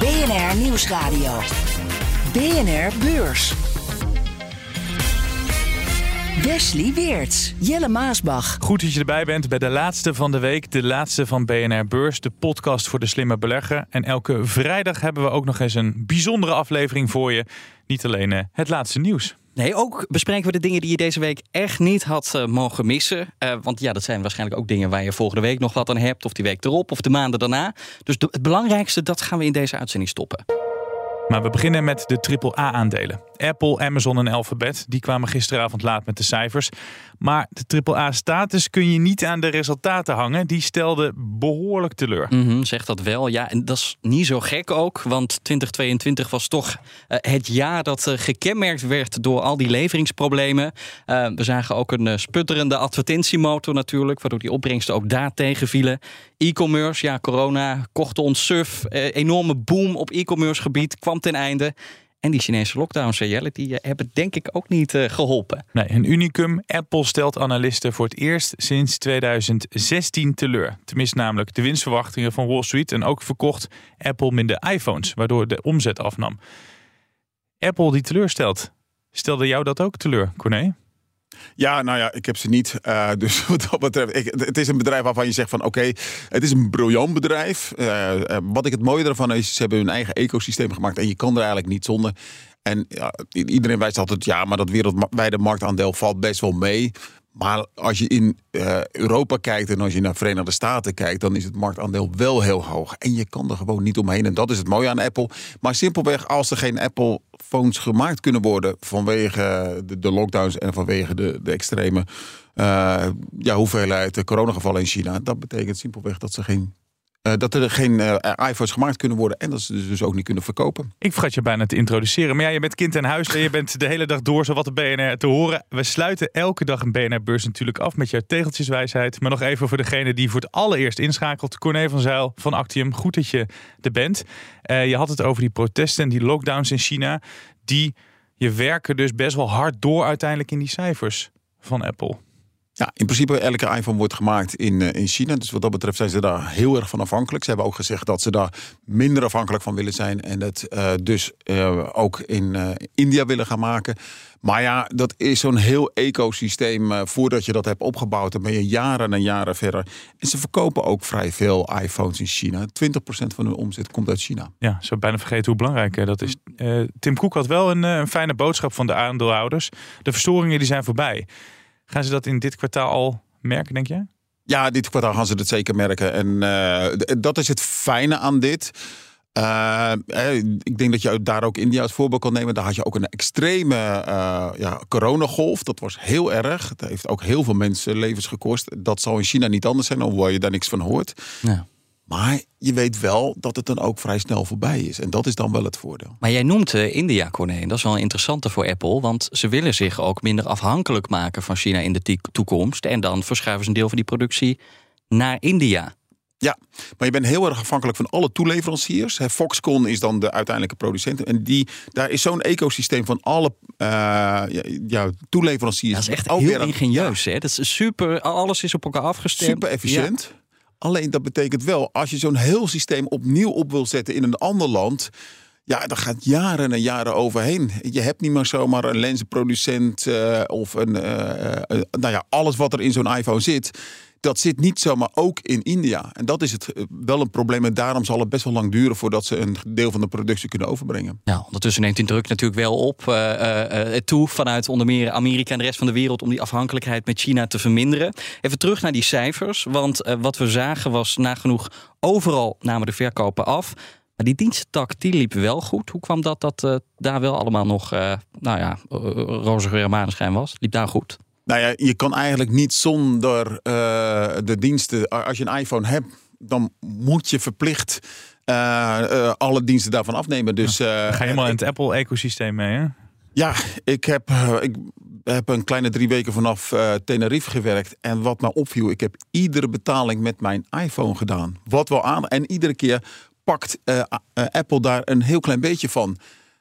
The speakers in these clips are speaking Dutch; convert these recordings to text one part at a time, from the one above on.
BNR Nieuwsradio. BNR Beurs. Wesley Weerts, Jelle Maasbach. Goed dat je erbij bent bij de laatste van de week, de laatste van BNR Beurs, de podcast voor de slimme belegger. En elke vrijdag hebben we ook nog eens een bijzondere aflevering voor je. Niet alleen uh, het laatste nieuws. Nee, ook bespreken we de dingen die je deze week echt niet had uh, mogen missen. Uh, want ja, dat zijn waarschijnlijk ook dingen waar je volgende week nog wat aan hebt. Of die week erop, of de maanden daarna. Dus het belangrijkste, dat gaan we in deze uitzending stoppen. Maar we beginnen met de AAA-aandelen. Apple, Amazon en Alphabet, die kwamen gisteravond laat met de cijfers. Maar de AAA-status kun je niet aan de resultaten hangen. Die stelde behoorlijk teleur. Mm zegt dat wel, ja. En dat is niet zo gek ook, want 2022 was toch uh, het jaar dat uh, gekenmerkt werd door al die leveringsproblemen. Uh, we zagen ook een sputterende advertentiemotor natuurlijk, waardoor die opbrengsten ook daar tegenvielen. E-commerce, ja, corona kocht ons suf. enorme boom op e-commerce gebied kwam ten einde. En die Chinese lockdowns, die hebben denk ik ook niet uh, geholpen. Nee, een unicum. Apple stelt analisten voor het eerst sinds 2016 teleur. Tenminste namelijk de winstverwachtingen van Wall Street. En ook verkocht Apple minder iPhones, waardoor de omzet afnam. Apple die teleurstelt. Stelde jou dat ook teleur, Corné? Ja, nou ja, ik heb ze niet. Uh, dus wat dat betreft, ik, het is een bedrijf waarvan je zegt van oké, het is een briljant bedrijf. Uh, uh, wat ik het mooie ervan is, ze hebben hun eigen ecosysteem gemaakt en je kan er eigenlijk niet zonder. En iedereen wijst altijd, ja, maar dat wereldwijde marktaandeel valt best wel mee. Maar als je in uh, Europa kijkt en als je naar de Verenigde Staten kijkt, dan is het marktaandeel wel heel hoog. En je kan er gewoon niet omheen. En dat is het mooie aan Apple. Maar simpelweg, als er geen Apple phones gemaakt kunnen worden vanwege de, de lockdowns en vanwege de, de extreme uh, ja, hoeveelheid coronagevallen in China, dat betekent simpelweg dat ze geen uh, dat er geen uh, iPhones gemaakt kunnen worden en dat ze dus ook niet kunnen verkopen. Ik vergat je bijna te introduceren. Maar ja, je bent kind en huis en je bent de hele dag door zo wat de BNR te horen. We sluiten elke dag een BNR-beurs natuurlijk af met jouw tegeltjeswijsheid. Maar nog even voor degene die voor het allereerst inschakelt. Corné van Zijl van Actium, goed dat je er bent. Uh, je had het over die protesten en die lockdowns in China. Die je werken dus best wel hard door uiteindelijk in die cijfers van Apple. Ja, in principe elke iPhone wordt gemaakt in, in China. Dus wat dat betreft zijn ze daar heel erg van afhankelijk. Ze hebben ook gezegd dat ze daar minder afhankelijk van willen zijn. En het uh, dus uh, ook in India willen gaan maken. Maar ja, dat is zo'n heel ecosysteem. voordat je dat hebt opgebouwd, dan ben je jaren en jaren verder. En ze verkopen ook vrij veel iPhones in China. 20% van hun omzet komt uit China. Ja, zo bijna vergeten hoe belangrijk dat is. Tim Cook had wel een, een fijne boodschap van de aandeelhouders. De verstoringen die zijn voorbij. Gaan ze dat in dit kwartaal al merken, denk je? Ja, dit kwartaal gaan ze het zeker merken. En uh, dat is het fijne aan dit. Uh, ik denk dat je daar ook India als voorbeeld kan nemen. Daar had je ook een extreme uh, ja, coronagolf. Dat was heel erg. Het heeft ook heel veel mensen levens gekost. Dat zal in China niet anders zijn, hoewel je daar niks van hoort. Ja. Maar je weet wel dat het dan ook vrij snel voorbij is. En dat is dan wel het voordeel. Maar jij noemt uh, India, Corné. Dat is wel interessant voor Apple. Want ze willen zich ook minder afhankelijk maken van China in de toekomst. En dan verschuiven ze een deel van die productie naar India. Ja, maar je bent heel erg afhankelijk van alle toeleveranciers. Foxconn is dan de uiteindelijke producent. En die, daar is zo'n ecosysteem van alle uh, ja, toeleveranciers. Dat is echt heel weer ingenieus. Hè? Dat is super, alles is op elkaar afgestemd. Super efficiënt. Ja. Alleen dat betekent wel, als je zo'n heel systeem opnieuw op wil zetten in een ander land. Ja, daar gaat jaren en jaren overheen. Je hebt niet meer zomaar een lenzenproducent uh, of een, uh, uh, nou ja, alles wat er in zo'n iPhone zit dat zit niet zomaar ook in India. En dat is het eh, wel een probleem. En daarom zal het best wel lang duren voordat ze een deel van de productie kunnen overbrengen. Ja, ondertussen neemt die druk natuurlijk wel op uh, uh, toe vanuit onder meer Amerika en de rest van de wereld om die afhankelijkheid met China te verminderen. Even terug naar die cijfers. Want wat we zagen was nagenoeg overal namen de verkopen af. Maar die dienstentak die liep wel goed. Hoe kwam dat dat daar wel allemaal nog, nou ja, roze geur en was? Liep daar goed? Nou ja, je kan eigenlijk niet zonder uh, de diensten. Als je een iPhone hebt, dan moet je verplicht eh, eh, alle diensten daarvan afnemen. Dus, eh, Ga je helemaal in het Apple-ecosysteem mee, hè? Ja, ik heb, eh, ik heb een kleine drie weken vanaf eh, Tenerife gewerkt. En wat mij opviel, ik heb iedere betaling met mijn iPhone gedaan. Wat wel aan. En iedere keer pakt eh, eh, Apple daar een heel klein beetje van.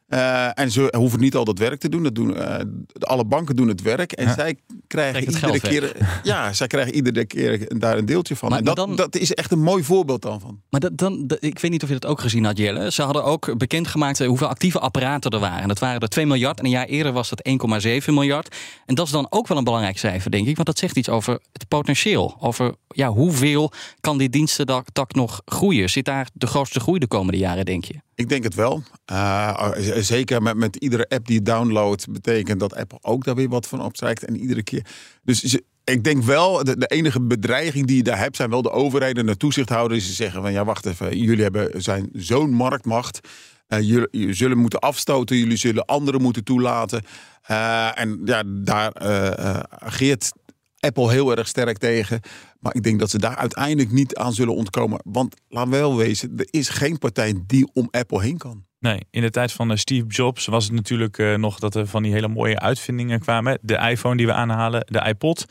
Eh, en ze hoeven niet al dat werk te doen. Dat doen eh, alle banken doen het werk. En Ja. zij krijgen iedere geld keer. Ja, zij krijgen iedere keer daar een deeltje van. Maar- en maar dat, dan- dat is echt een mooi voorbeeld dan van. Maar dat, dan, dat- ik weet niet of je dat ook gezien had, Jelle. Ze hadden ook bekendgemaakt eh, hoeveel actieve apparaten er waren. En dat waren er 2 miljard. En een jaar eerder was dat 1,7 miljard. En dat is dan ook wel een belangrijk cijfer, denk ik. Want dat zegt iets over het potentieel. Over ja, hoeveel kan die dienstentak nog groeien? Zit daar de grootste groei de komende jaren, denk je? Ik denk het wel. Uh, z- zeker met, met iedere app die je downloadt, betekent dat Apple ook daar weer wat van opstrijkt. En iedere keer. Dus ik denk wel, de, enige bedreiging die je daar hebt, zijn wel de overheden en de toezichthouders. Die zeggen van ja, wacht even, jullie hebben, zijn zo'n marktmacht. Eh, jullie, zullen moeten afstoten, jullie zullen anderen moeten toelaten. Eh, en ja, daar eh, eh, ageert Apple heel erg sterk tegen. Maar ik denk dat ze daar uiteindelijk niet aan zullen ontkomen. Want laat wel wezen, er is geen partij die om Apple heen kan. Nee, in de tijd van eh, Steve Jobs was het natuurlijk eh, nog dat er van die hele mooie uitvindingen kwamen. De iPhone die we aanhalen, de iPod.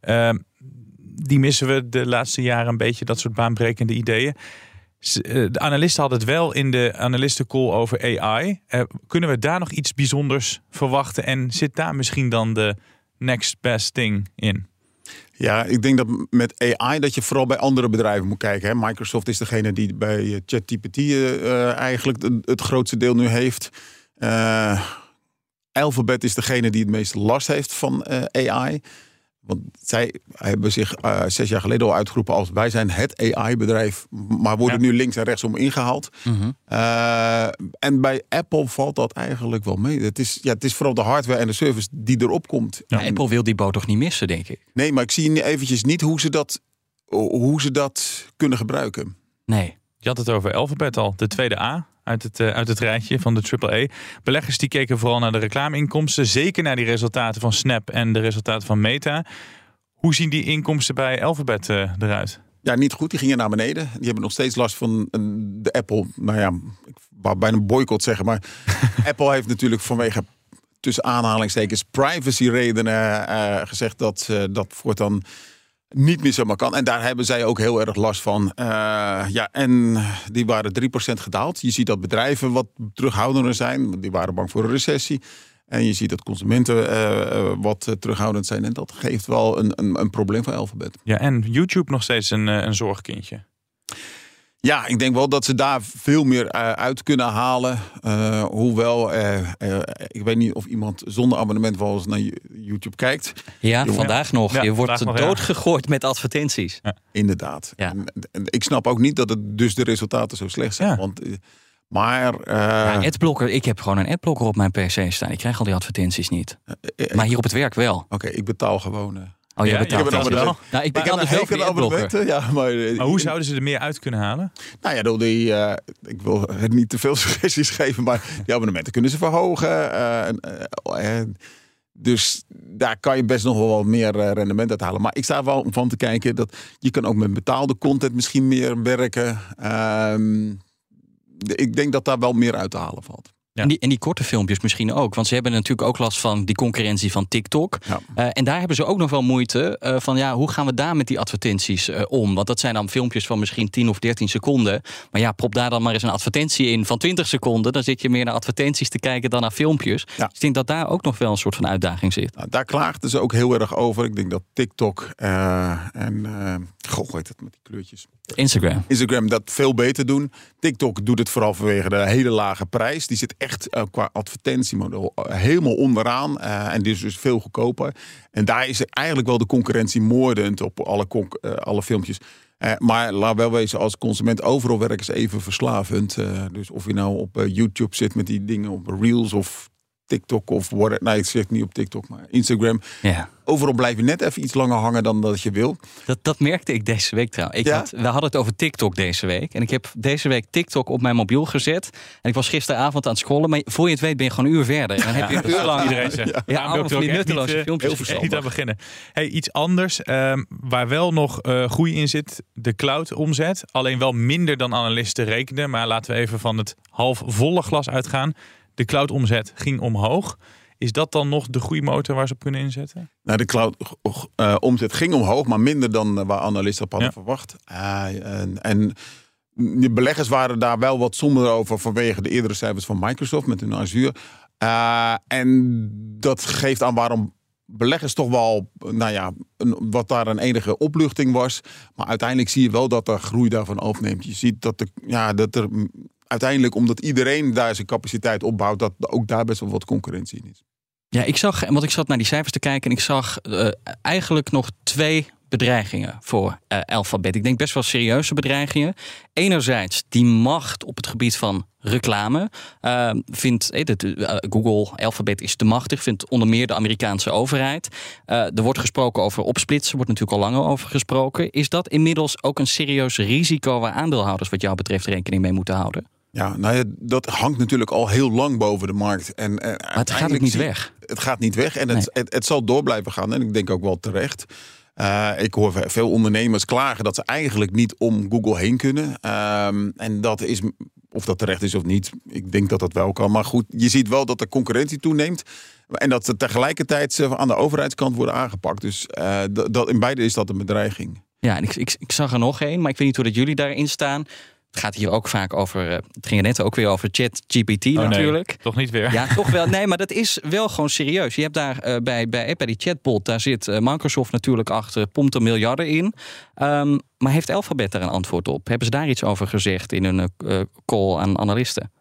Ehm, die missen we de laatste jaren een beetje, dat soort baanbrekende ideeën. Eh, De analisten hadden het wel in de analistencall over AI. Kunnen we daar nog iets bijzonders verwachten? En zit daar misschien dan de next best thing in? Ja, ik denk dat met AI dat je vooral bij andere bedrijven moet kijken. Microsoft is degene die bij ChatGPT eh, eh, eigenlijk het, grootste deel nu heeft. Eh, Alphabet is degene die het meest last heeft van AI. Want zij hebben zich eh, zes jaar geleden al uitgeroepen als wij zijn het AI-bedrijf. Maar worden Ja. nu links en rechtsom ingehaald. Eh, en bij Apple valt dat eigenlijk wel mee. Het is, ja, het is vooral de hardware en de service die erop komt. En- Apple wil die boot toch niet missen, denk ik? Nee, maar ik zie eventjes niet hoe ze dat, hoe ze dat kunnen gebruiken. Nee. Je had het over Alphabet al, de tweede A uit het, eh, uit het rijtje van de AAA. Beleggers die keken vooral naar de reclameinkomsten, zeker naar die resultaten van Snap en de resultaten van Meta. Hoe zien die inkomsten bij Alphabet eh, eruit? Ja, niet goed. Die gingen naar beneden. Die hebben nog steeds last van een- de Apple. Nou ja, ik wou bijna een boycott zeggen. Maar Apple heeft natuurlijk vanwege tussen aanhalingstekens privacy redenen eh, gezegd dat eh, dat voortaan niet meer zomaar kan. En daar hebben zij ook heel erg last van. Eh, ja, en die waren 3% gedaald. Je ziet dat bedrijven wat terughoudender zijn. Die waren bang voor een recessie. En je ziet dat consumenten eh, eh, wat terughoudend zijn. En dat geeft wel een, een, een probleem voor Alphabet. Ja, en YouTube nog steeds een, een zorgkindje. Ja, ik denk wel dat ze daar veel meer eh, uit kunnen halen. Eh, hoewel, eh, eh, ik weet niet of iemand zonder abonnement wel eens naar YouTube kijkt. Ja, Jongen. vandaag nog. Ja, je wordt ja. doodgegooid met advertenties. Inderdaad. Ja. En, en ik snap ook niet dat het dus de resultaten zo slecht zijn. Ja. Want, maar, eh, Ja, adblocker, ik heb gewoon een adblocker op mijn PC staan. Ik krijg al die advertenties niet. Maar hier op het werk wel. Oké, ik betaal gewoon. Oh, jij Ja, betaalt ik heb wel. abonnement. Nou, ik heb dus een wel aan adblocker. abonnementen. Ja, maar, eh, Maar hoe zouden ze er meer uit kunnen halen? Nou ja, door die, eh, ik wil het niet te veel suggesties geven, maar die abonnementen kunnen ze verhogen. eh, dus daar kan je best nog wel wat meer rendement uit halen. Maar ik sta wel om van te kijken dat je kan ook met betaalde content misschien meer werken. Ehm, ik denk dat daar wel meer uit te halen valt. Ja. En, die, en die korte filmpjes misschien ook. Want ze hebben natuurlijk ook last van die concurrentie van TikTok. Ja. Eh, en daar hebben ze ook nog wel moeite eh, van ja, hoe gaan we daar met die advertenties eh, om? Want dat zijn dan filmpjes van misschien 10 of 13 seconden. Maar ja, prop daar dan maar eens een advertentie in van 20 seconden. Dan zit je meer naar advertenties te kijken dan naar filmpjes. Ja. Dus ik denk dat daar ook nog wel een soort van uitdaging zit. Nou, daar klaagden ze ook heel erg over. Ik denk dat TikTok en goh, hoe heet het met die kleurtjes? Instagram. Instagram dat veel beter doen. TikTok doet het vooral vanwege de hele lage prijs. Die zit echt eh, qua advertentiemodel eh, helemaal onderaan. eh, en die is dus veel goedkoper. En daar is eigenlijk wel de concurrentie moordend op alle, alle filmpjes. Maar laat wel wezen, als consument overal werken ze even verslavend. Dus of je nou op YouTube zit met die dingen op Reels of TikTok of whatever. Nee, ik zeg niet op TikTok, maar Instagram. Ja. Overal blijf je net even iets langer hangen dan dat je wil. Dat, dat merkte ik deze week trouwens. Ik Ja? had, we hadden het over TikTok deze week. En ik heb deze week TikTok op mijn mobiel gezet. En ik was gisteravond aan het scrollen. Maar voor je het weet ben je gewoon een uur verder. En dan heb je een uur lang Iedereen zegt. Ja, van die ook echt nutteloze niet, eh, filmpjes. heel echt niet aan beginnen. Hey, iets anders ehm, waar wel nog eh, groei in zit. De cloud omzet. Alleen wel minder dan analisten rekenden. Maar laten we even van het halfvolle glas uitgaan. De cloud omzet ging omhoog. Is dat dan nog de groeimotor waar ze op kunnen inzetten? Nou, de cloud eh, omzet ging omhoog, maar minder dan eh, waar analisten op hadden Ja. verwacht. Eh, en, en de beleggers waren daar wel wat somber over vanwege de eerdere cijfers van Microsoft met hun Azure. En dat geeft aan waarom beleggers toch wel, nou ja, een, wat daar een enige opluchting was. Maar uiteindelijk zie je wel dat er groei daarvan afneemt. Je ziet dat, de, ja, dat er uiteindelijk, omdat iedereen daar zijn capaciteit opbouwt, dat ook daar best wel wat concurrentie in is. Ja, ik zag, want ik zat naar die cijfers te kijken en ik zag eh, eigenlijk nog twee bedreigingen voor eh, Alphabet. Ik denk best wel serieuze bedreigingen. Enerzijds die macht op het gebied van reclame. Eh, vindt eh, Google, Alphabet is te machtig, vindt onder meer de Amerikaanse overheid. Er wordt gesproken over opsplitsen, wordt natuurlijk al langer over gesproken. Is dat inmiddels ook een serieus risico waar aandeelhouders wat jou betreft rekening mee moeten houden? Ja, nou ja, dat hangt natuurlijk al heel lang boven de markt. En, en Maar het gaat ook niet weg. Het gaat niet weg en het, het, het zal door blijven gaan. En ik denk ook wel terecht. Eh, ik hoor veel ondernemers klagen dat ze eigenlijk niet om Google heen kunnen. Ehm, en dat is, of dat terecht is of niet, ik denk dat dat wel kan. Maar goed, je ziet wel dat de concurrentie toeneemt. En dat ze tegelijkertijd ze aan de overheidskant worden aangepakt. Dus eh, dat, dat, in beide is dat een bedreiging. Ja, en ik, ik, ik zag er nog één, maar ik weet niet hoe dat jullie daarin staan. Het gaat hier ook vaak over. eh, Het ging net ook weer over ChatGPT Oh, nee, natuurlijk. toch niet weer. Ja, toch wel. Nee, maar dat is wel gewoon serieus. Je hebt daar eh, bij, bij, bij die chatbot, daar zit eh, Microsoft natuurlijk achter, pompt er miljarden in. Ehm, maar heeft Alphabet daar een antwoord op? Hebben ze daar iets over gezegd in een eh, call aan analisten?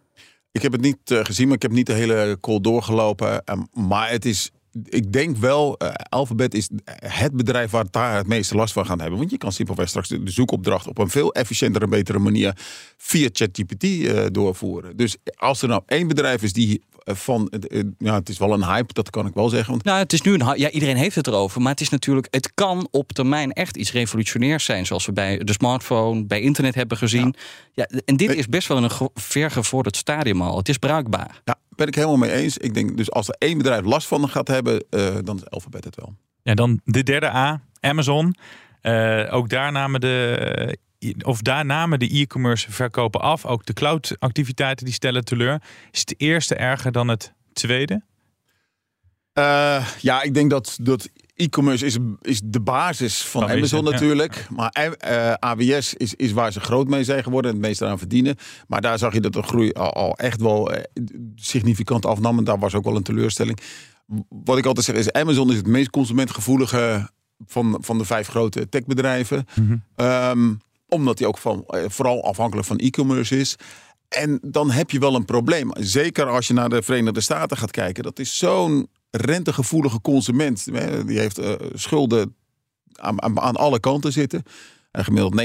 Ik heb het niet eh, gezien, maar ik heb niet de hele call doorgelopen. Ehm, maar het is, ik denk wel, eh, Alphabet is het bedrijf waar daar het meeste last van gaan hebben. Want je kan simpelweg straks de zoekopdracht op een veel efficiëntere en betere manier via ChatGPT eh, doorvoeren. Dus als er nou één bedrijf is die eh, van, ja, het is wel een hype, dat kan ik wel zeggen. Want Nou, het is nu een. Ja, iedereen heeft het erover. Maar het is natuurlijk. Het kan op termijn echt iets revolutionairs zijn. Zoals we bij de smartphone, bij internet hebben gezien. Ja. en dit is best wel in een ge- vergevorderd stadium al. Het is bruikbaar. ja, ben ik helemaal mee eens. Ik denk dus als er één bedrijf last van gaat hebben, eh, dan is Alphabet het wel. Ja, dan de derde A, Amazon. Eh, ook daar namen de, eh, of daar namen de e-commerce verkopen af. Ook de cloud activiteiten die stellen teleur. Is het eerste erger dan het tweede? Ja, ik denk dat, dat e-commerce is, is de basis van Amazon ja. natuurlijk. Maar eh, AWS is, is waar ze groot mee zijn geworden en het meeste aan verdienen. Maar daar zag je dat de groei al, al echt wel eh, significant afnam. En daar was ook wel een teleurstelling. Wat ik altijd zeg is, Amazon is het meest consumentgevoelige van, van de vijf grote techbedrijven. Ehm, omdat die ook van, eh, vooral afhankelijk van e-commerce is. En dan heb je wel een probleem. Zeker als je naar de Verenigde Staten gaat kijken. Dat is zo'n rentegevoelige consument. Die heeft eh, schulden aan, aan, alle kanten zitten. En gemiddeld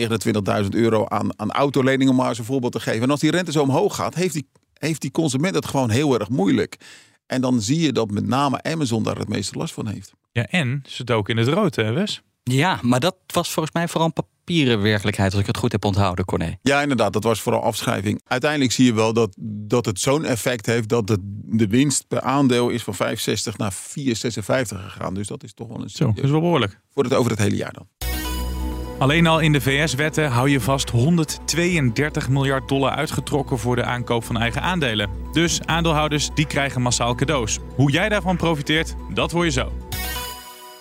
29.000 euro aan, aan autoleningen, om maar eens een voorbeeld te geven. En als die rente zo omhoog gaat, heeft die, heeft die consument het gewoon heel erg moeilijk. En dan zie je dat met name Amazon daar het meeste last van heeft. Ja, en ze ook in het rood, hè, Wes? Ja, maar dat was volgens mij vooral een papieren werkelijkheid. Als ik het goed heb onthouden, Corné. Ja, inderdaad, dat was vooral afschrijving. Uiteindelijk zie je wel dat, dat het zo'n effect heeft dat het, de winst per aandeel is van 65 naar 4,56 gegaan. Dus dat is toch wel een Zo, dat is wel behoorlijk. voor het over het hele jaar dan. Alleen al in de VS-wetten hou je vast 132 miljard dollar uitgetrokken voor de aankoop van eigen aandelen. Dus aandeelhouders die krijgen massaal cadeaus. Hoe jij daarvan profiteert, dat hoor je zo.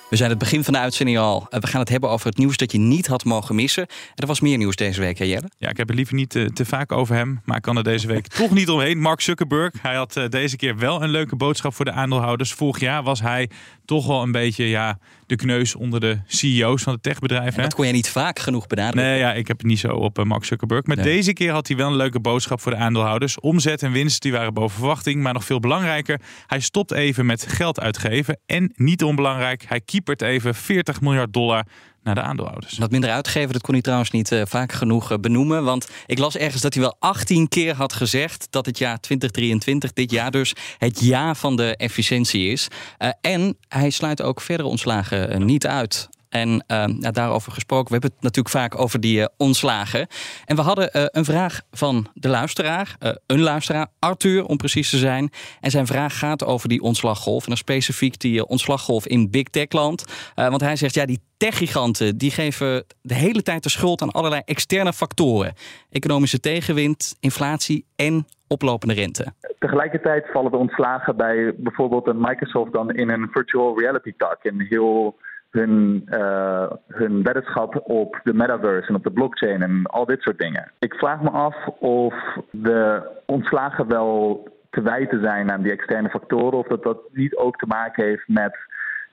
We zijn het begin van de uitzending al. Eh, We gaan het hebben over het nieuws dat je niet had mogen missen. En er was meer nieuws deze week, hè Jelle? Ja, ik heb het liever niet te, te vaak over hem, maar ik kan er deze week toch niet omheen. Mark Zuckerberg, hij had eh, deze keer wel een leuke boodschap voor de aandeelhouders. Vorig jaar was hij toch wel een beetje ja, de kneus onder de CEO's van de techbedrijven. En dat kon jij niet vaak genoeg benadrukken. Nee, ja, ik heb het niet zo op eh, Mark Zuckerberg. Maar Nee. deze keer had hij wel een leuke boodschap voor de aandeelhouders. Omzet en winst die waren boven verwachting. Maar nog veel belangrijker, hij stopt even met geld uitgeven. En niet onbelangrijk, hij kiepert even 40 miljard dollar naar de aandeelhouders. Wat minder uitgeven, dat kon hij trouwens niet uh, vaak genoeg uh, benoemen. Want ik las ergens dat hij wel 18 keer had gezegd dat het jaar 2023, dit jaar dus, het jaar van de efficiëntie is. Uh, en hij sluit ook verdere ontslagen niet uit. En uh, daarover gesproken, we hebben het natuurlijk vaak over die uh, ontslagen. En we hadden uh, een vraag van de luisteraar, een luisteraar, Arthur om precies te zijn. En zijn vraag gaat over die ontslaggolf. En dan specifiek die ontslaggolf in Big Tech land. want hij zegt, ja, die techgiganten die geven de hele tijd de schuld aan allerlei externe factoren. Economische tegenwind, inflatie en oplopende rente. Tegelijkertijd vallen de ontslagen bij bijvoorbeeld een Microsoft dan in een virtual reality tak. In heel hun, uh, hun weddenschap op de metaverse en op de blockchain en al dit soort dingen. Ik vraag me af of de ontslagen wel te wijten zijn aan die externe factoren, of dat dat niet ook te maken heeft met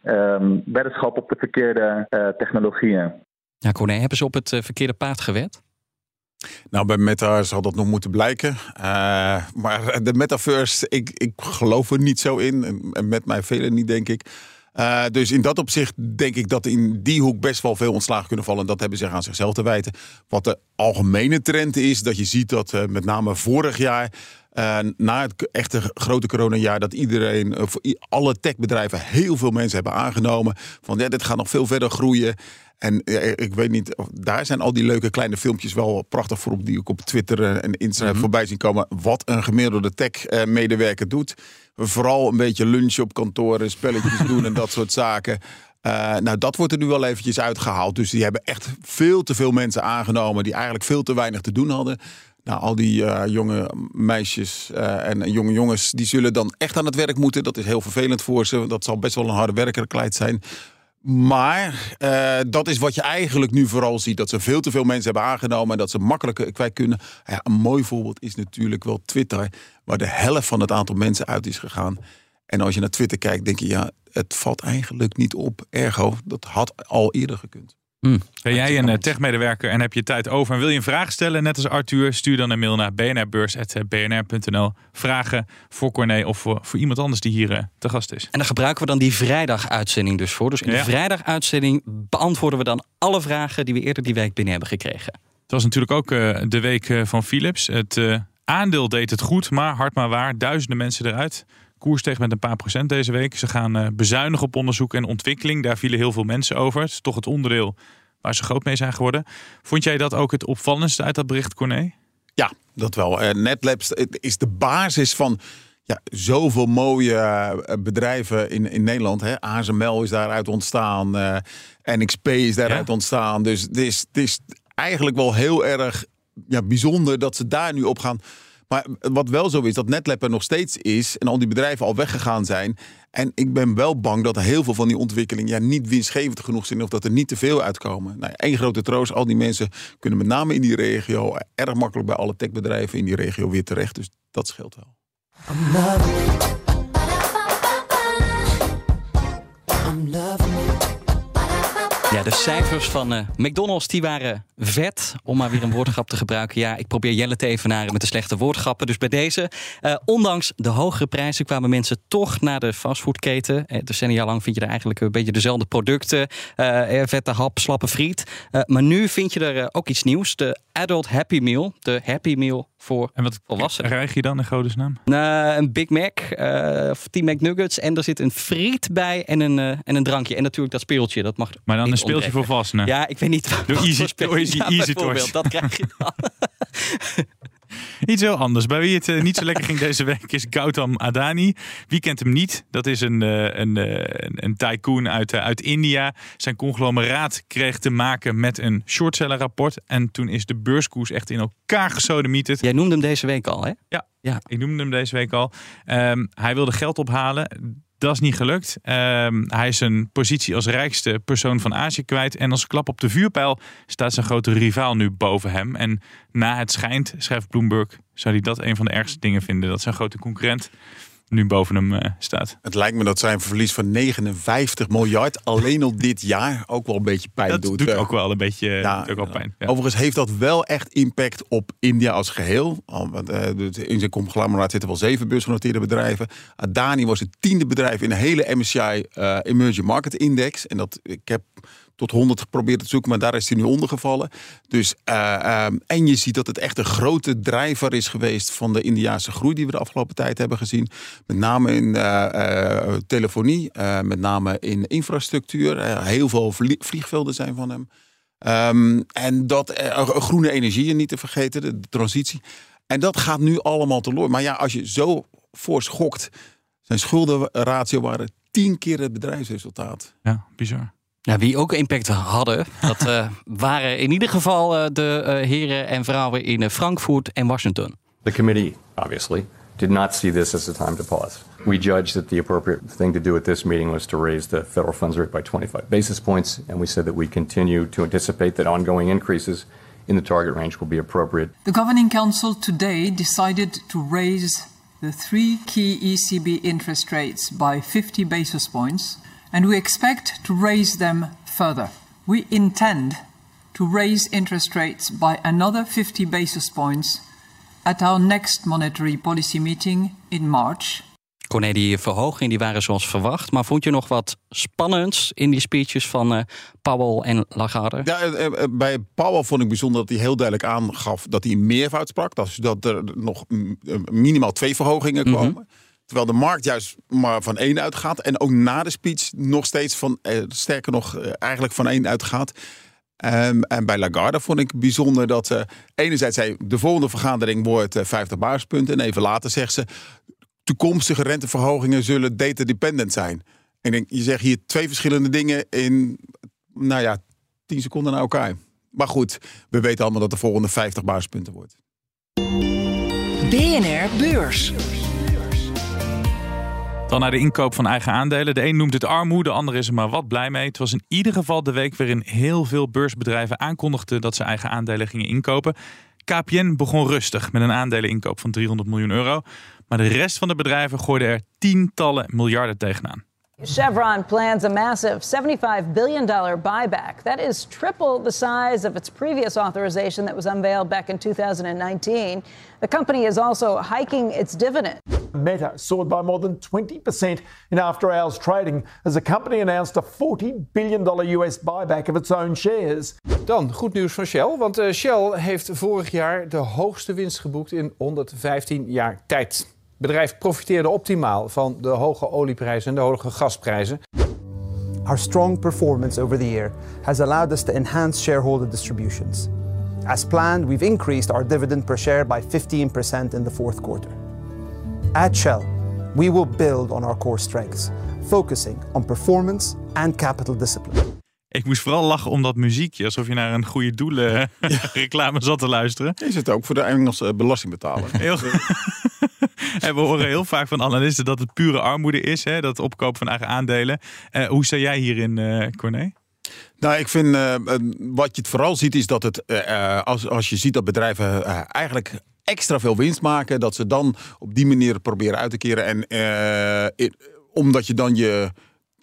um, weddenschap op de verkeerde uh, technologieën. Ja, Corné, hebben ze op het uh, verkeerde paard gewet? Nou, bij Meta zal dat nog moeten blijken. Uh, maar de metaverse, ik, ik geloof er niet zo in. En met mij velen niet, denk ik. Uh, dus in dat opzicht denk ik dat in die hoek best wel veel ontslagen kunnen vallen. En dat hebben ze aan zichzelf te wijten. Wat de algemene trend is, dat je ziet dat uh, met name vorig jaar. Uh, na het echte grote coronajaar, dat iedereen, alle techbedrijven heel veel mensen hebben aangenomen. Van ja, dit gaat nog veel verder groeien. En ik weet niet, daar zijn al die leuke kleine filmpjes wel prachtig voor op die ik op Twitter en Instagram mm -hmm. voorbij zien komen. Wat een gemiddelde tech-medewerker doet. Vooral een beetje lunchen op kantoren, spelletjes doen en dat soort zaken. Uh, nou, dat wordt er nu wel eventjes uitgehaald. Dus die hebben echt veel te veel mensen aangenomen die eigenlijk veel te weinig te doen hadden. Nou, al die uh, jonge meisjes uh, en jonge jongens, die zullen dan echt aan het werk moeten. Dat is heel vervelend voor ze. Dat zal best wel een harde werkelijkheid zijn. Maar uh, dat is wat je eigenlijk nu vooral ziet. Dat ze veel te veel mensen hebben aangenomen en dat ze makkelijker kwijt kunnen. Ja, een mooi voorbeeld is natuurlijk wel Twitter, waar de helft van het aantal mensen uit is gegaan. En als je naar Twitter kijkt, denk je, ja, het valt eigenlijk niet op. Ergo, dat had al eerder gekund. Hmm. Ben jij een techmedewerker en heb je tijd over en wil je een vraag stellen, net als Arthur, stuur dan een mail naar bnrbeurs.bnr.nl. Vragen voor Corné of voor, voor, iemand anders die hier uh, te gast is. En daar gebruiken we dan die vrijdaguitzending dus voor. Dus in de ja. vrijdaguitzending beantwoorden we dan alle vragen die we eerder die week binnen hebben gekregen. Het was natuurlijk ook uh, de week van Philips. Het aandeel deed het goed, maar hard maar waar, duizenden mensen eruit koers steeg met een paar procent deze week. Ze gaan uh, bezuinigen op onderzoek en ontwikkeling. Daar vielen heel veel mensen over. Het is toch het onderdeel waar ze groot mee zijn geworden. Vond jij dat ook het opvallendste uit dat bericht, Corné? Ja, dat wel. Uh, NetLabs is de basis van ja, zoveel mooie uh, bedrijven in, in Nederland. Hè? ASML is daaruit ontstaan. Uh, NXP is daaruit ja? ontstaan. Dus het is, het is eigenlijk wel heel erg ja, bijzonder dat ze daar nu op gaan maar wat wel zo is, dat NetLab er nog steeds is en al die bedrijven al weggegaan zijn. En ik ben wel bang dat heel veel van die ontwikkelingen ja, niet winstgevend genoeg zijn of dat er niet te veel uitkomen. Nou, één grote troost, al die mensen kunnen met name in die regio erg makkelijk bij alle techbedrijven in die regio weer terecht. Dus dat scheelt wel. Ja, de cijfers van uh, McDonald's die waren vet. Om maar weer een woordgrap te gebruiken. Ja, ik probeer Jelle te evenaren met de slechte woordgrappen. Dus bij deze, uh, ondanks de hogere prijzen, kwamen mensen toch naar de fastfoodketen. Uh, decennia lang vind je er eigenlijk een beetje dezelfde producten. vette hap, slappe friet. maar nu vind je er ook iets nieuws. De Adult Happy Meal. De Happy Meal voor en wat volwassenen. krijg je dan in godesnaam? Uh, een Big Mac of 10 McNuggets. En er zit een friet bij en een, en een drankje. En natuurlijk dat speeltje. Dat mag maar dan een speeltje voor volwassenen? Ja, ik weet niet. Doe easy, easy, easy toys. Dat krijg je dan. Iets heel anders. Bij wie het uh, niet zo lekker ging deze week is Gautam Adani. Wie kent hem niet? Dat is een, uh, een, uh, een tycoon uit, uit India. Zijn conglomeraat kreeg te maken met een shortsellerrapport. En toen is de beurskoers echt in elkaar gesodemieterd. Jij noemde hem deze week al, hè? Ja, ja. ik noemde hem deze week al. Um, hij wilde geld ophalen. Dat is niet gelukt. Um, hij is zijn positie als rijkste persoon van Azië kwijt. En als klap op de vuurpijl staat zijn grote rivaal nu boven hem. En na het schijnt, schrijft Bloomberg, zou hij dat een van de ergste dingen vinden. Dat zijn grote concurrent nu boven hem uh, staat. Het lijkt me dat zijn verlies van 59 miljard alleen al dit jaar ook wel een beetje pijn dat doet. doet ook wel een beetje ja, ook wel pijn. Ja. Overigens heeft dat wel echt impact op India als geheel. Want, uh, in zijn conglomeraat zitten wel zeven beursgenoteerde bedrijven. Adani was het tiende bedrijf in de hele MSCI uh, Emerging Market Index. En dat, ik heb tot 100 geprobeerd te zoeken, maar daar is hij nu ondergevallen. Dus, eh, ehm, en je ziet dat het echt een grote drijver is geweest van de Indiaanse groei die we de afgelopen tijd hebben gezien. Met name in eh, eh, telefonie, eh, met name in infrastructuur. Eh, heel veel vlie- vliegvelden zijn van hem. Ehm, en dat eh, groene energieën niet te vergeten, de, transitie. En dat gaat nu allemaal teloor. Maar ja, als je zo voorschokt, zijn schuldenratio waren tien keer het bedrijfsresultaat. Ja, bizar. Ja, wie ook impact hadden, dat eh, waren in ieder geval eh, de eh, heren en vrouwen in Frankfurt en Washington. The committee, obviously, did not see this as a time to pause. We judged that the appropriate thing to do at this meeting was to raise the federal funds rate by 25 basis points, and we said that we continue to anticipate that ongoing increases in the target range will be appropriate. The Governing Council today decided to raise the three key ECB interest rates by 50 basis points, and we expect to raise them further. We intend to raise interest rates by another 50 basis points at our next monetary policy meeting in March. Corné, die verhogingen die waren zoals verwacht. Maar vond je nog wat spannends in die speeches van eh, Powell en Lagarde? Ja, eh, eh, bij Powell vond ik bijzonder dat hij heel duidelijk aangaf dat hij een meervoud sprak. Dat, is dat er nog mm, minimaal twee verhogingen komen. Terwijl de markt juist maar van één uitgaat. En ook na de speech nog steeds van, eh, sterker nog, eh, eigenlijk van één uitgaat. Ehm, en bij Lagarde vond ik bijzonder dat ze enerzijds zei... de volgende vergadering wordt eh, 50 basispunten. En even later zegt ze... toekomstige renteverhogingen zullen data-dependent zijn. En ik denk, je zegt hier twee verschillende dingen in, nou ja, 10 seconden naar elkaar. Maar goed, we weten allemaal dat de volgende 50 basispunten wordt. BNR Beurs. Dan naar de inkoop van eigen aandelen. De een noemt het armoede, de ander is er maar wat blij mee. Het was in ieder geval de week waarin heel veel beursbedrijven aankondigden dat ze eigen aandelen gingen inkopen. KPN begon rustig met een aandeleninkoop van 300 miljoen euro. Maar de rest van de bedrijven gooide er tientallen miljarden tegenaan. Chevron plans a massive $75 billion buyback. That is triple the size of its previous authorization that was unveiled back in 2019. The company is also hiking its dividend. Meta soared by more than 20% in after hours trading as the company announced a $40 billion US buyback of its own shares. Dan goed nieuws van Shell, want eh, Shell heeft vorig jaar de hoogste winst geboekt in 115 jaar tijd. Bedrijf profiteerde optimaal van de hoge olieprijzen en de hoge gasprijzen. Our strong performance over the year has allowed us to enhance shareholder distributions. As planned, we've increased our dividend per share by 15% in the fourth quarter. At Shell, we will build on our core strengths, focusing on performance and capital discipline. Ik moest vooral lachen om dat muziekje, alsof je naar een goede doelen reclame zat te luisteren. Is het ook voor de Engelse belastingbetaler? Heel... en we horen heel vaak van analisten dat het pure armoede is, hè, dat opkopen van eigen aandelen. Eh, hoe sta jij hierin, eh Corné? Nou, ik vind uh, wat je het vooral ziet is dat het, uh, als, als je ziet dat bedrijven uh, eigenlijk extra veel winst maken, dat ze dan op die manier proberen uit te keren. En omdat je dan je,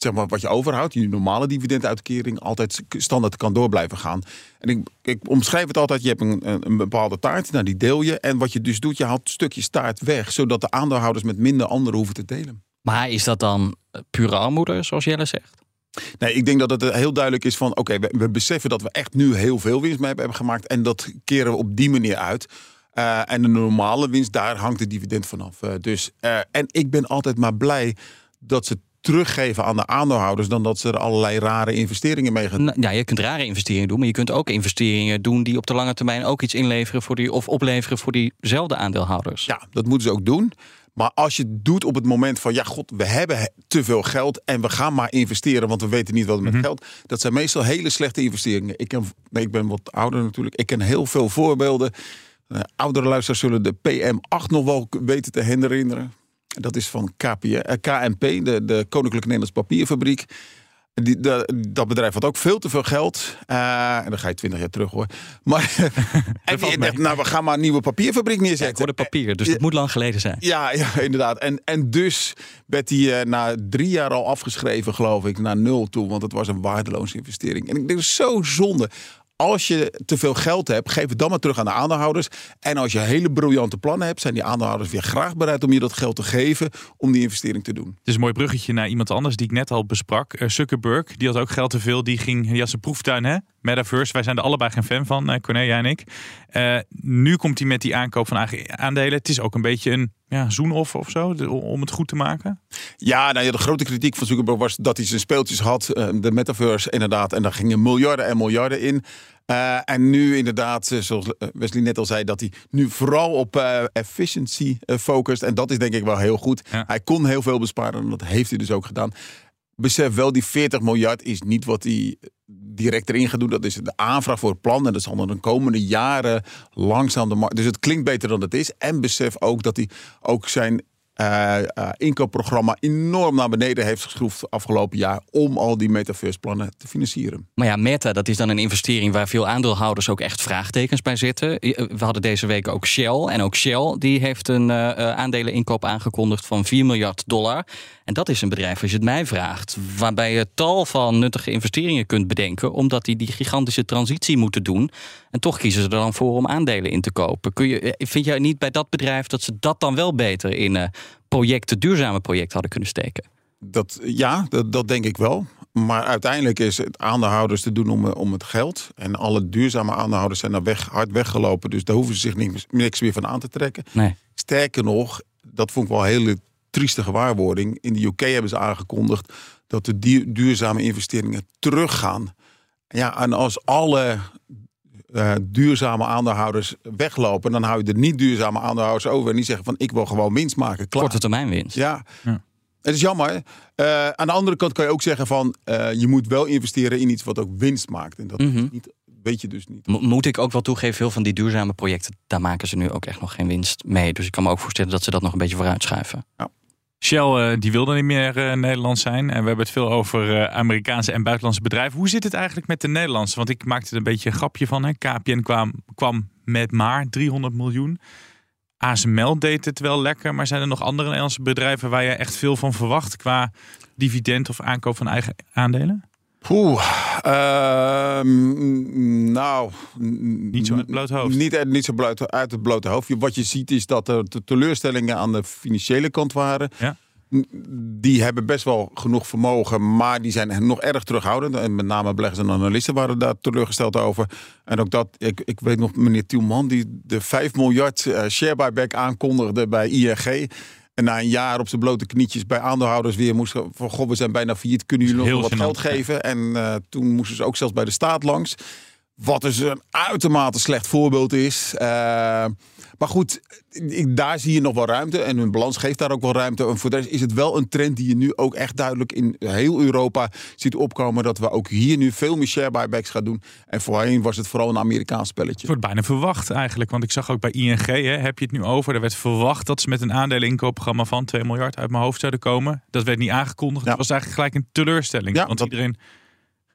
zeg maar, wat je overhoudt, je normale dividenduitkering, altijd standaard kan door blijven gaan. En ik, ik omschrijf het altijd, je hebt een, een bepaalde taart, nou die deel je. En wat je dus doet, je haalt stukjes taart weg, zodat de aandeelhouders met minder anderen hoeven te delen. Maar is dat dan pure armoede, zoals Jelle zegt? Nee, ik denk dat het heel duidelijk is van... oké, okay, we, we, beseffen dat we echt nu heel veel winst mee hebben gemaakt... en dat keren we op die manier uit. Uh, en de normale winst, daar hangt de dividend vanaf. Uh, dus, uh, en ik ben altijd maar blij dat ze teruggeven aan de aandeelhouders... dan dat ze er allerlei rare investeringen mee gaan Ja, je kunt rare investeringen doen... maar je kunt ook investeringen doen die op de lange termijn... ook iets inleveren voor die, of opleveren voor diezelfde aandeelhouders. Ja, dat moeten ze ook doen. Maar als je het doet op het moment van, ja god, we hebben te veel geld en we gaan maar investeren, want we weten niet wat we met mm-hmm. geld. Dat zijn meestal hele slechte investeringen. Ik, ken, nee, ik ben wat ouder natuurlijk. Ik ken heel veel voorbeelden. Uh, oudere luisteraars zullen de PM8 nog wel weten te herinneren. Dat is van KP, uh, KNP, de, de Koninklijke Nederlandse Papierfabriek. Die, de, dat bedrijf had ook veel te veel geld. Uh, en dan ga je twintig jaar terug hoor. Maar en die dacht, nou, we gaan maar een nieuwe papierfabriek neerzetten. Ja, ik hoorde papier, dus het moet lang geleden zijn. Ja, ja inderdaad. En, en dus werd die uh, na drie jaar al afgeschreven, geloof ik, naar nul toe. Want het was een waardeloze investering. En ik denk, zo zonde. Als je te veel geld hebt, geef het dan maar terug aan de aandeelhouders. En als je hele briljante plannen hebt, zijn die aandeelhouders weer graag bereid om je dat geld te geven om die investering te doen. Het is een mooi bruggetje naar iemand anders die ik net al besprak. Uh, Zuckerberg, die had ook geld te veel. Die ging, die had zijn proeftuin, hè? Metaverse. Wij zijn er allebei geen fan van, uh, Corné, en ik. Uh, nu komt hij met die aankoop van aandelen. Het is ook een beetje een ja, zoenoff of zo, om het goed te maken? Ja, nou ja, de grote kritiek van Zuckerberg was dat hij zijn speeltjes had. De metaverse inderdaad. En daar gingen miljarden en miljarden in. Uh, en nu inderdaad, zoals Wesley net al zei, dat hij nu vooral op uh, efficiency focust. En dat is denk ik wel heel goed. Ja. Hij kon heel veel besparen en dat heeft hij dus ook gedaan. Besef wel, die 40 miljard is niet wat hij direct erin gaat doen. Dat is de aanvraag voor het plan. En dat zal dan de komende jaren langzaam de markt. Dus het klinkt beter dan het is. En besef ook dat hij ook zijn uh, uh, inkoopprogramma enorm naar beneden heeft geschroefd afgelopen jaar om al die metaverse plannen te financieren. Maar ja, Meta, dat is dan een investering waar veel aandeelhouders ook echt vraagtekens bij zitten. We hadden deze week ook Shell en ook Shell die heeft een aandeleninkoop aangekondigd van 4 miljard dollar. En dat is een bedrijf, als je het mij vraagt, waarbij je tal van nuttige investeringen kunt bedenken, omdat die die gigantische transitie moeten doen. En toch kiezen ze er dan voor om aandelen in te kopen. Kun je, vind jij niet bij dat bedrijf dat ze dat dan wel beter in uh, projecten, duurzame projecten hadden kunnen steken? Dat, ja, dat, dat denk ik wel. Maar uiteindelijk is het aandeelhouders te doen om, om het geld. En alle duurzame aandeelhouders zijn daar weg, hard weggelopen. Dus daar hoeven ze zich niks, niks meer van aan te trekken. Nee. Sterker nog, dat vond ik wel een hele trieste gewaarwording. In de UK hebben ze aangekondigd dat de duurzame investeringen teruggaan. Ja, en als alle uh, duurzame aandeelhouders weglopen, dan hou je de niet duurzame aandeelhouders over en die zeggen van ik wil gewoon winst maken. Klaar. Korte termijn winst. Ja. ja. Het is jammer. Uh, aan de andere kant kan je ook zeggen van uh, je moet wel investeren in iets wat ook winst maakt. En dat mm -hmm. niet, weet je dus niet. Mo moet ik ook wel toegeven, veel van die duurzame projecten, daar maken ze nu ook echt nog geen winst mee. Dus ik kan me ook voorstellen dat ze dat nog een beetje vooruit schuiven. Ja. Shell uh, die wilde niet meer uh, Nederland zijn. En we hebben het veel over uh, Amerikaanse en buitenlandse bedrijven. Hoe zit het eigenlijk met de Nederlandse? Want ik maakte er een beetje een grapje van. Hè. KPN kwam, kwam met maar 300 miljoen. ASML deed het wel lekker. Maar zijn er nog andere Nederlandse bedrijven waar je echt veel van verwacht qua dividend of aankoop van eigen aandelen? Oeh, uh, nou... Niet zo uit het blote hoofd. Niet, niet zo bloot, uit het blote hoofd. Wat je ziet is dat er teleurstellingen aan de financiële kant waren. Ja. Die hebben best wel genoeg vermogen, maar die zijn nog erg terughoudend. En met name beleggers en analisten waren daar teleurgesteld over. En ook dat, ik, ik weet nog, meneer Tielman, die de 5 miljard uh, share buyback aankondigde bij ING. En na een jaar op zijn blote knietjes bij aandeelhouders weer moest van goh, we zijn bijna failliet, kunnen jullie nog wat geld geven? En uh, toen moesten ze ook zelfs bij de staat langs. Wat dus een uitermate slecht voorbeeld is. Uh, maar goed, daar zie je nog wel ruimte. En hun balans geeft daar ook wel ruimte. En voor de rest is het wel een trend die je nu ook echt duidelijk in heel Europa ziet opkomen. Dat we ook hier nu veel meer share buybacks gaan doen. En voorheen was het vooral een Amerikaans spelletje. Het wordt bijna verwacht eigenlijk. Want ik zag ook bij ING, hè, heb je het nu over. Er werd verwacht dat ze met een aandeleninkoopprogramma van 2 miljard uit mijn hoofd zouden komen. Dat werd niet aangekondigd. Ja. Dat was eigenlijk gelijk een teleurstelling. Ja, want dat... iedereen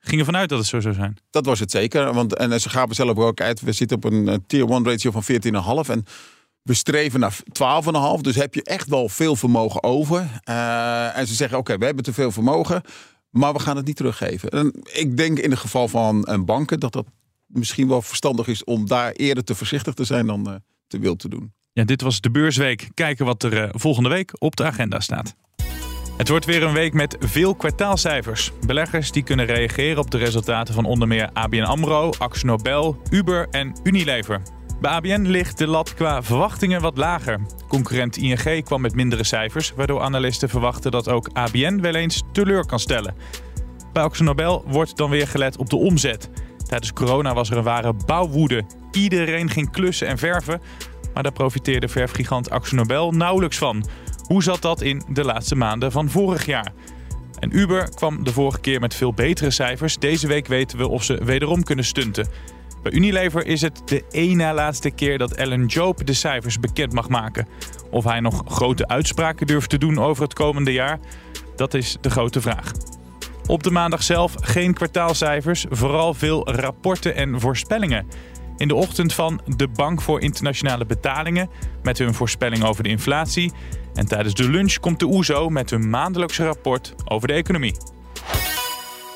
ging ervan uit dat het zo zou zijn. Dat was het zeker. Want, en ze gaven zelf ook uit. We zitten op een tier 1 ratio van 14,5. En we streven naar 12,5. Dus heb je echt wel veel vermogen over. Uh, en ze zeggen: Oké, okay, we hebben te veel vermogen. Maar we gaan het niet teruggeven. En ik denk in het geval van een banken dat dat misschien wel verstandig is om daar eerder te voorzichtig te zijn dan uh, te wild te doen. Ja, dit was de beursweek. Kijken wat er uh, volgende week op de agenda staat. Het wordt weer een week met veel kwartaalcijfers. Beleggers die kunnen reageren op de resultaten van onder meer ABN AMRO, Axo Nobel, Uber en Unilever. Bij ABN ligt de lat qua verwachtingen wat lager. Concurrent ING kwam met mindere cijfers, waardoor analisten verwachten dat ook ABN wel eens teleur kan stellen. Bij Axo Nobel wordt dan weer gelet op de omzet. Tijdens corona was er een ware bouwwoede. Iedereen ging klussen en verven, maar daar profiteerde verfgigant Axo Nobel nauwelijks van. Hoe zat dat in de laatste maanden van vorig jaar? En Uber kwam de vorige keer met veel betere cijfers. Deze week weten we of ze wederom kunnen stunten. Bij Unilever is het de één na laatste keer dat Alan Job de cijfers bekend mag maken. Of hij nog grote uitspraken durft te doen over het komende jaar, dat is de grote vraag. Op de maandag zelf geen kwartaalcijfers, vooral veel rapporten en voorspellingen. In de ochtend van de Bank voor Internationale Betalingen met hun voorspelling over de inflatie. En tijdens de lunch komt de OESO met hun maandelijkse rapport over de economie.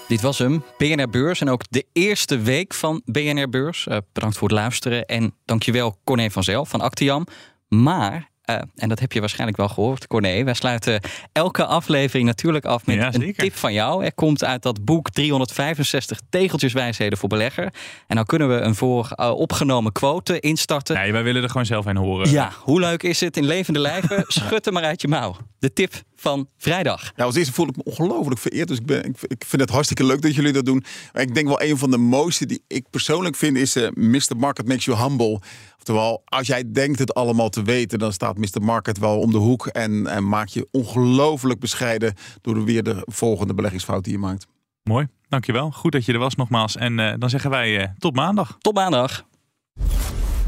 Dit was hem, BNR Beurs en ook de eerste week van BNR Beurs. Uh, bedankt voor het luisteren en dankjewel Corné van Zelf van Actiam. Maar uh, en dat heb je waarschijnlijk wel gehoord, Corné. Wij sluiten elke aflevering natuurlijk af met Ja, een tip van jou. Er komt uit dat boek 365 tegeltjeswijsheden voor belegger. En dan kunnen we een voor uh, opgenomen quote instarten. Nee, wij willen er gewoon zelf een horen. Ja, hoe leuk is het in levende lijven? Schud hem maar uit je mouw. De tip van vrijdag. Nou, als eerste voel ik me ongelooflijk vereerd. Dus ik, ben, ik, ik vind het hartstikke leuk dat jullie dat doen. Maar ik denk wel een van de mooiste die ik persoonlijk vind is eh Mr. Market Makes You Humble. Oftewel, als jij denkt het allemaal te weten, dan staat Mr. Market wel om de hoek. En, en maak je ongelooflijk bescheiden door weer de volgende beleggingsfout die je maakt. Mooi, dankjewel. Goed dat je er was nogmaals. En eh, dan zeggen wij eh, tot maandag. Tot maandag.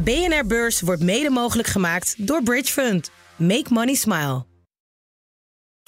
BNR Beurs wordt mede mogelijk gemaakt door Bridge Fund. Make money smile.